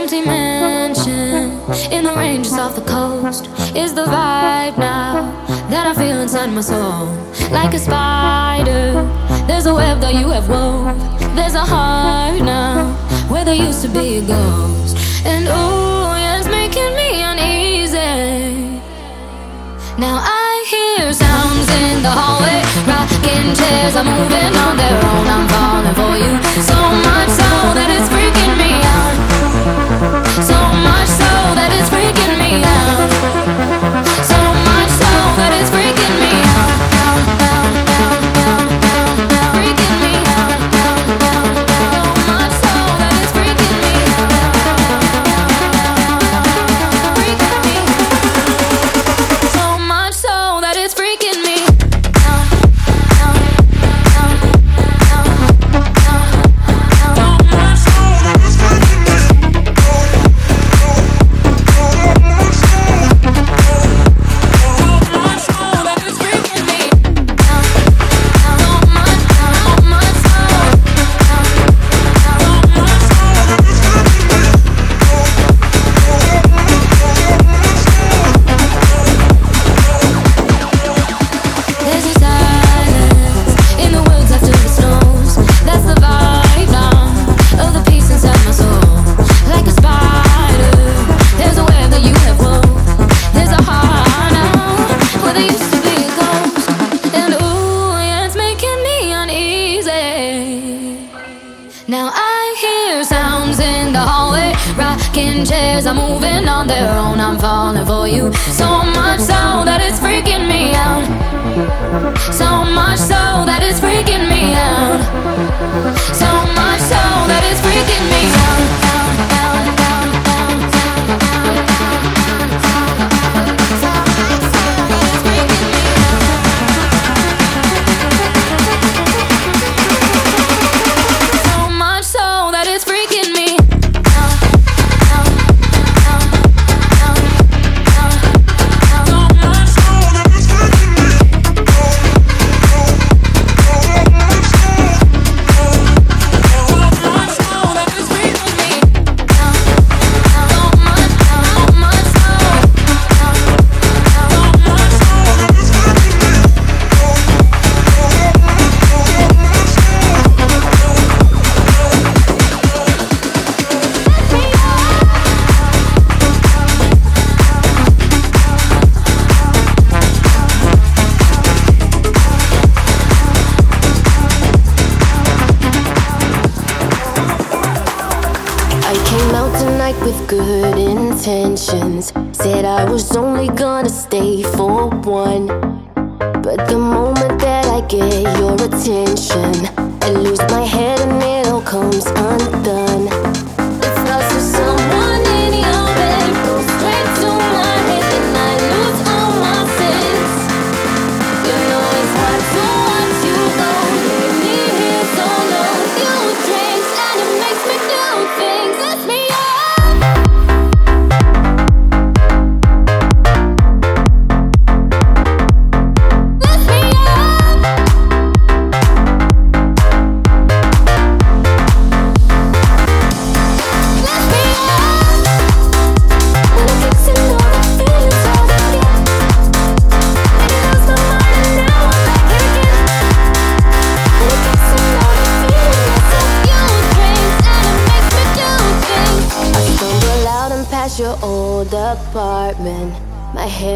empty mansion in the ranges off the coast is the vibe now that I feel inside my soul. Like a spider, there's a web that you have wove. There's a heart now where there used to be a ghost. And oh, yeah, it's making me uneasy. Now I hear sounds in the hallway, rocking chairs are moving on their own. I'm falling for you so much so that it's freaking. So much so that it's freaking me out. for you. So much so that it's freaking me out. So much so that it's freaking me out. was only gonna stay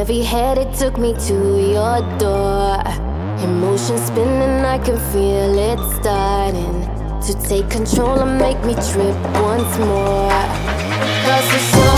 heavy it took me to your door. Emotion spinning, I can feel it starting to take control and make me trip once more. Cause it's so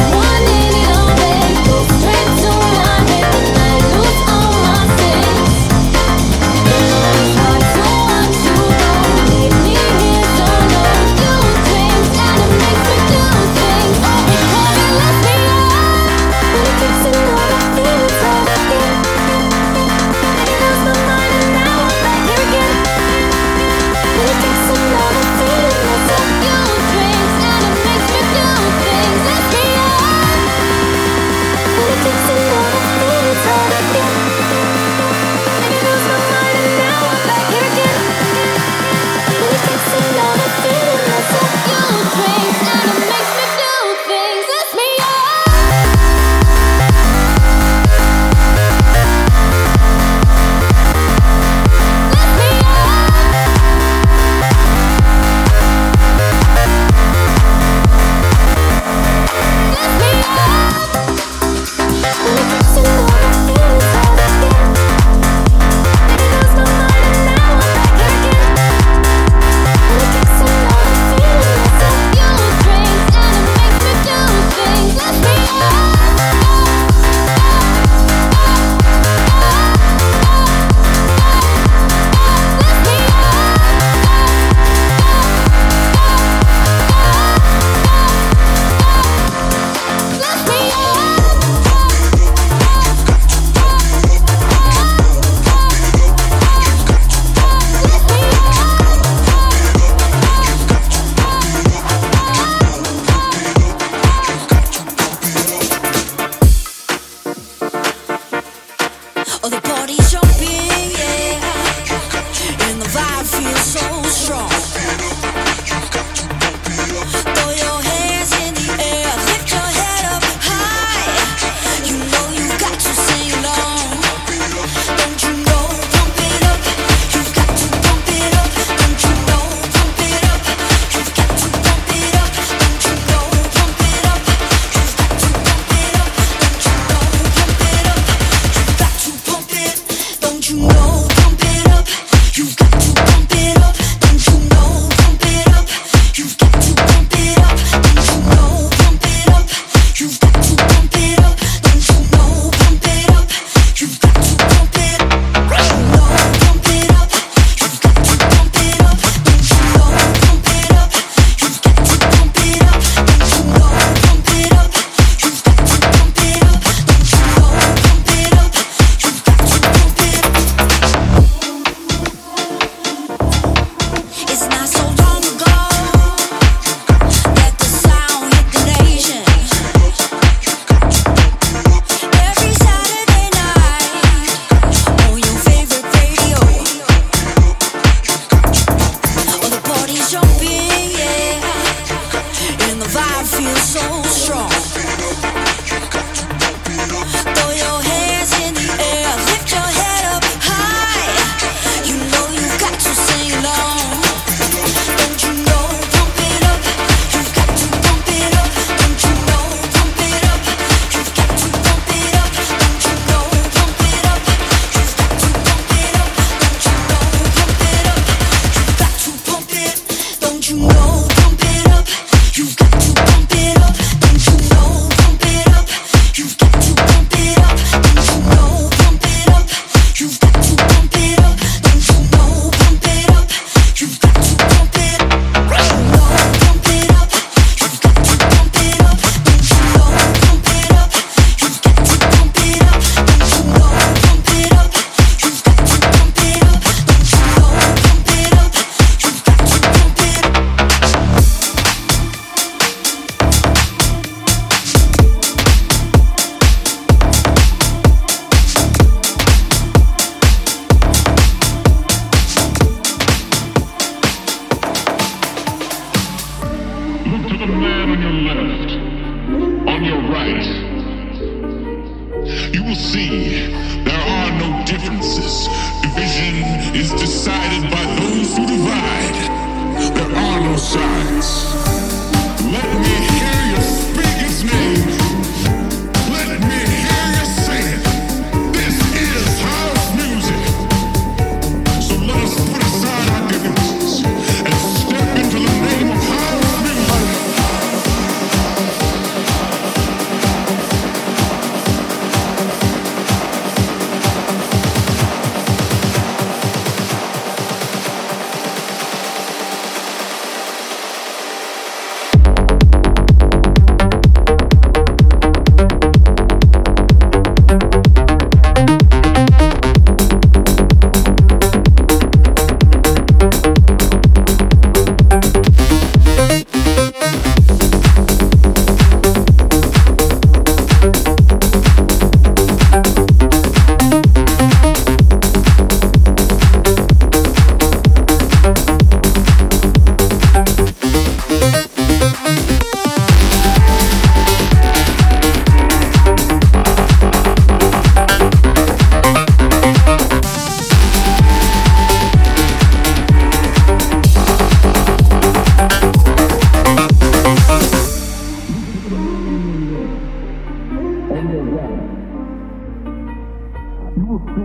see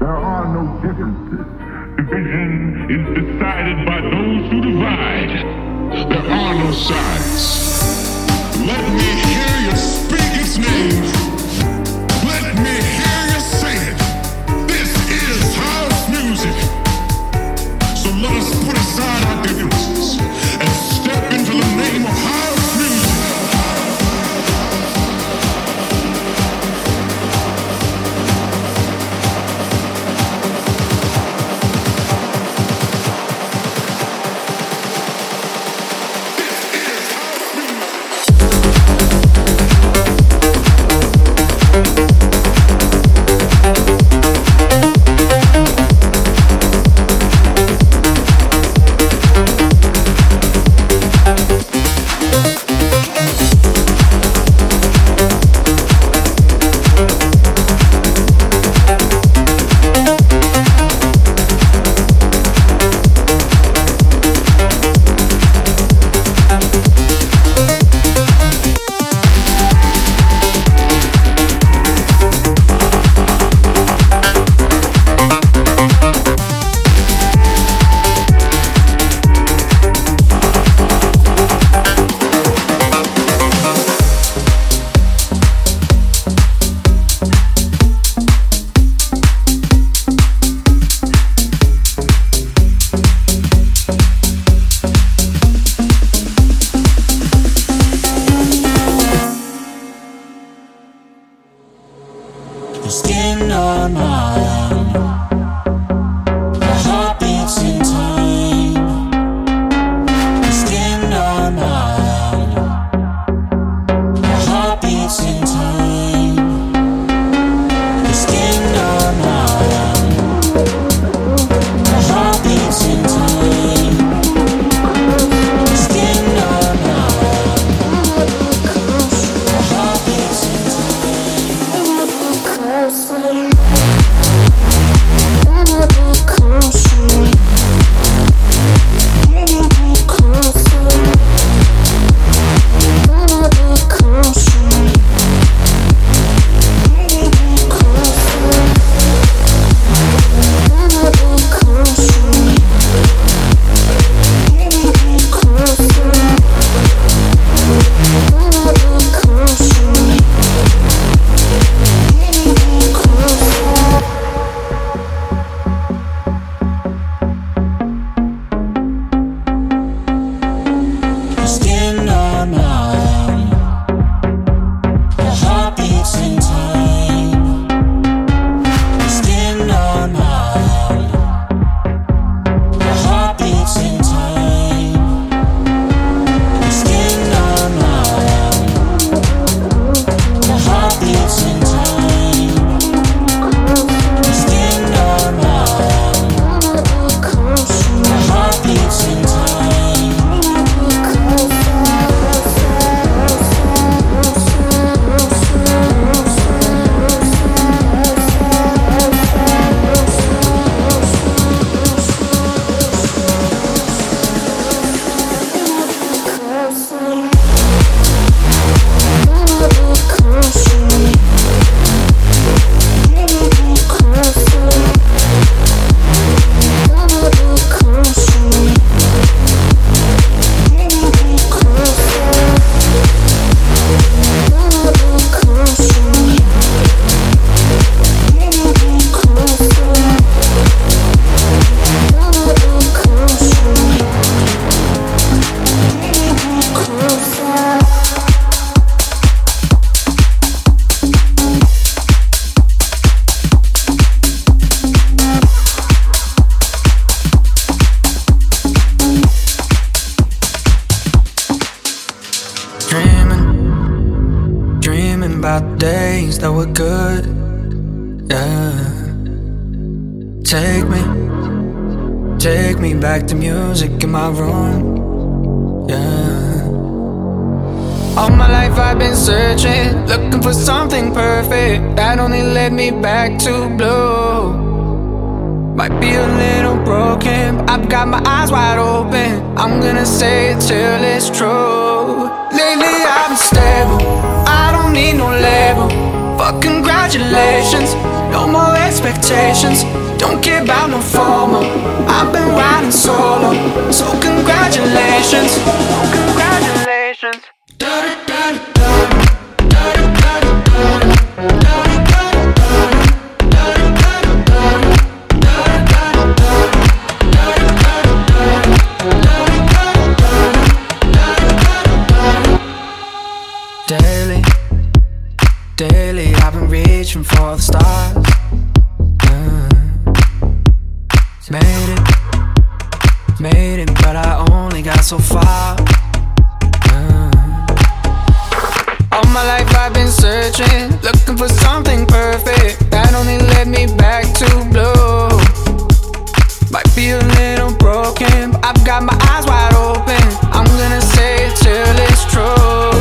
there are no differences. Division is decided by those who divide. There are no sides. Let me hear you speak its name. In my room. Yeah. All my life I've been searching, looking for something perfect that only led me back to blue. Might be a little broken, but I've got my eyes wide open. I'm gonna say it till it's true. Lately I've been stable, I don't need no label. Fuck congratulations, no more expectations. Don't care about no formal. I've been riding solo, so congratulations, congratulations. Made it, made it, but I only got so far. Uh, all my life I've been searching, looking for something perfect that only led me back to blue. Might be a little broken, but I've got my eyes wide open. I'm gonna say it till it's true.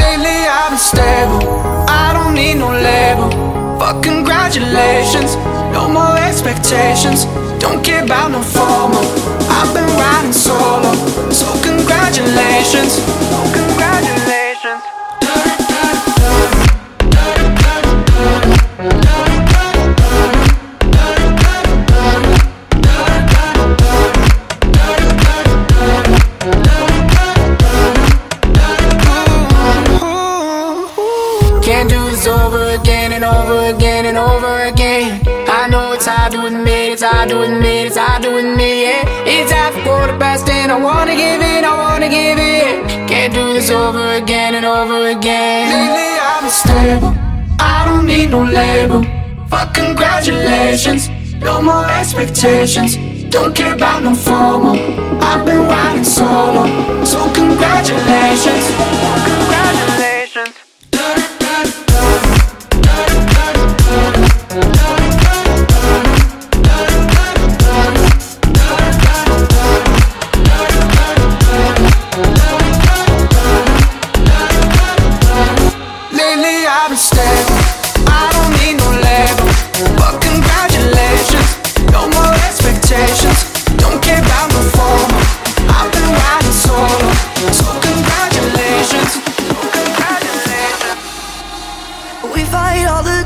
Lately I've been stable, I don't need no label. Fuck congratulations, no more expectations. Don't care about no formal. I've been riding solo, so congratulations. Again and over again and over again. I know it's hard to admit, it's hard to admit, it's hard to admit, yeah. It's half a quarter past ten, I wanna give in, I wanna give in. Can't do this over again and over again. Lately been stable, I don't need no label. Fuck congratulations, no more expectations. Don't care about no formal. I've been riding solo, so congratulations, congratulations.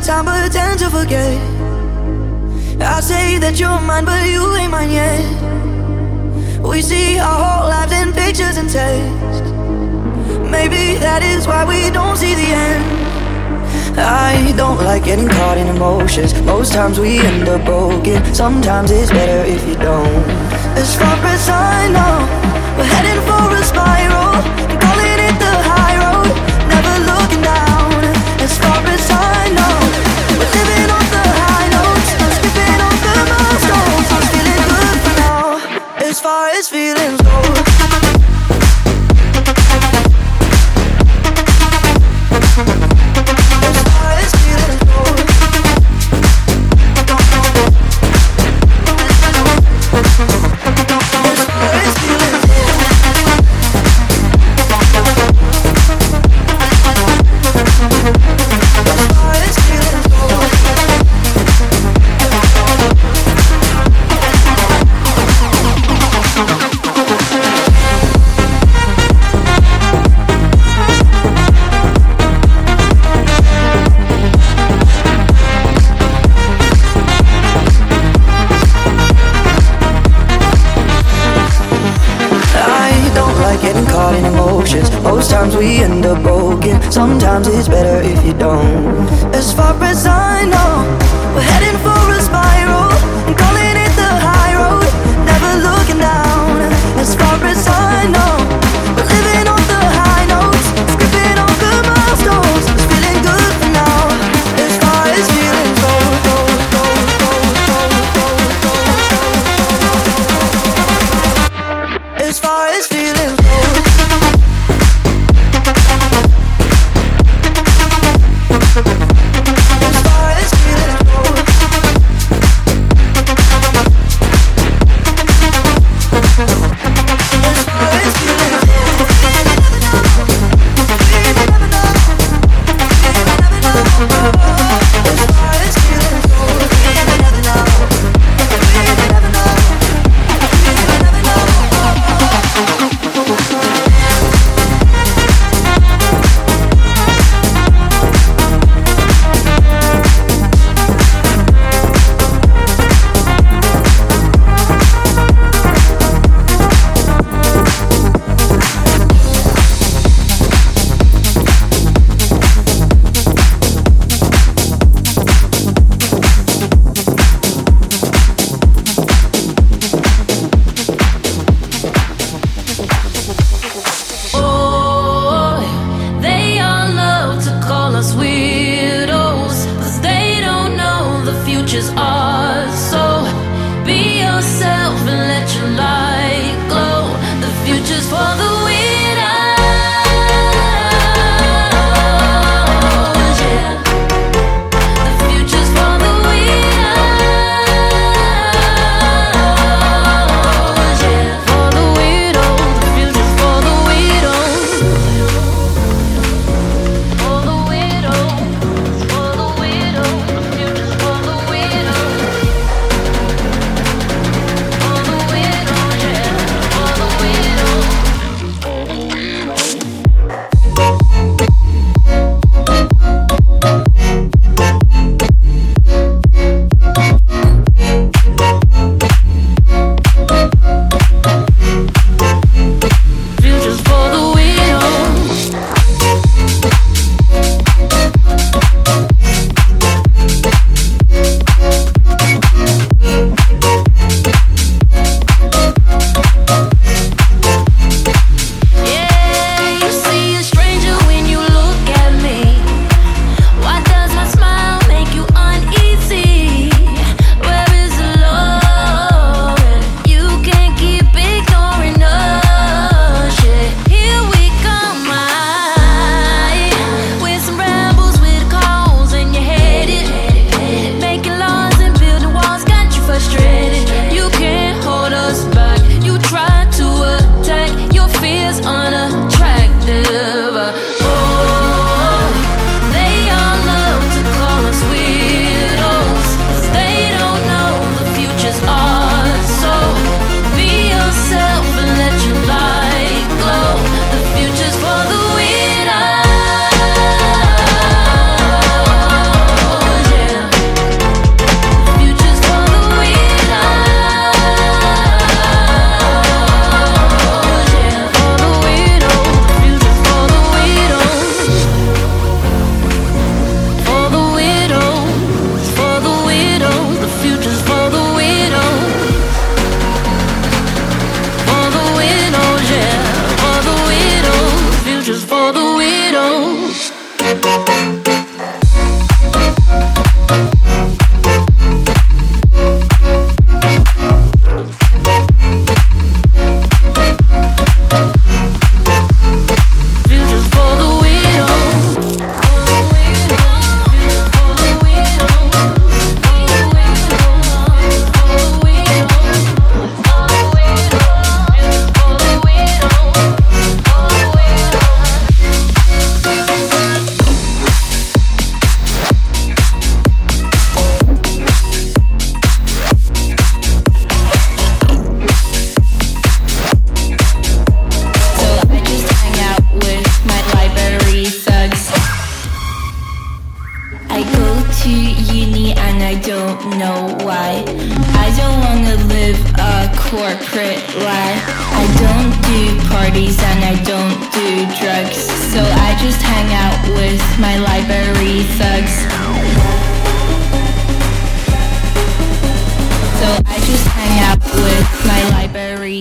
Time, tend to forget. I say that you're mine, but you ain't mine yet. We see our whole lives in pictures and text. Maybe that is why we don't see the end. I don't like getting caught in emotions. Most times we end up broken. Sometimes it's better if you don't. As far as I know, we're heading for a spiral. As far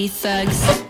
Thugs.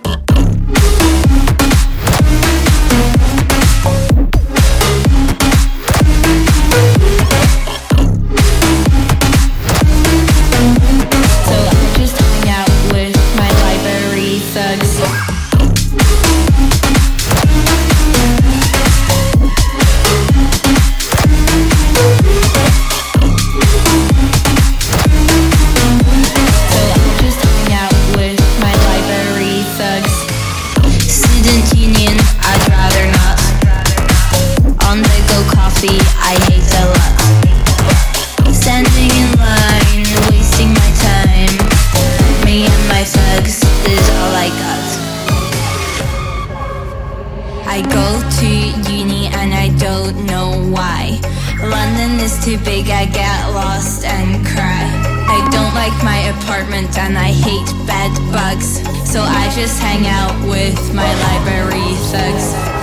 why. London is too big, I get lost and cry. I don't like my apartment and I hate bed bugs, so I just hang out with my library thugs.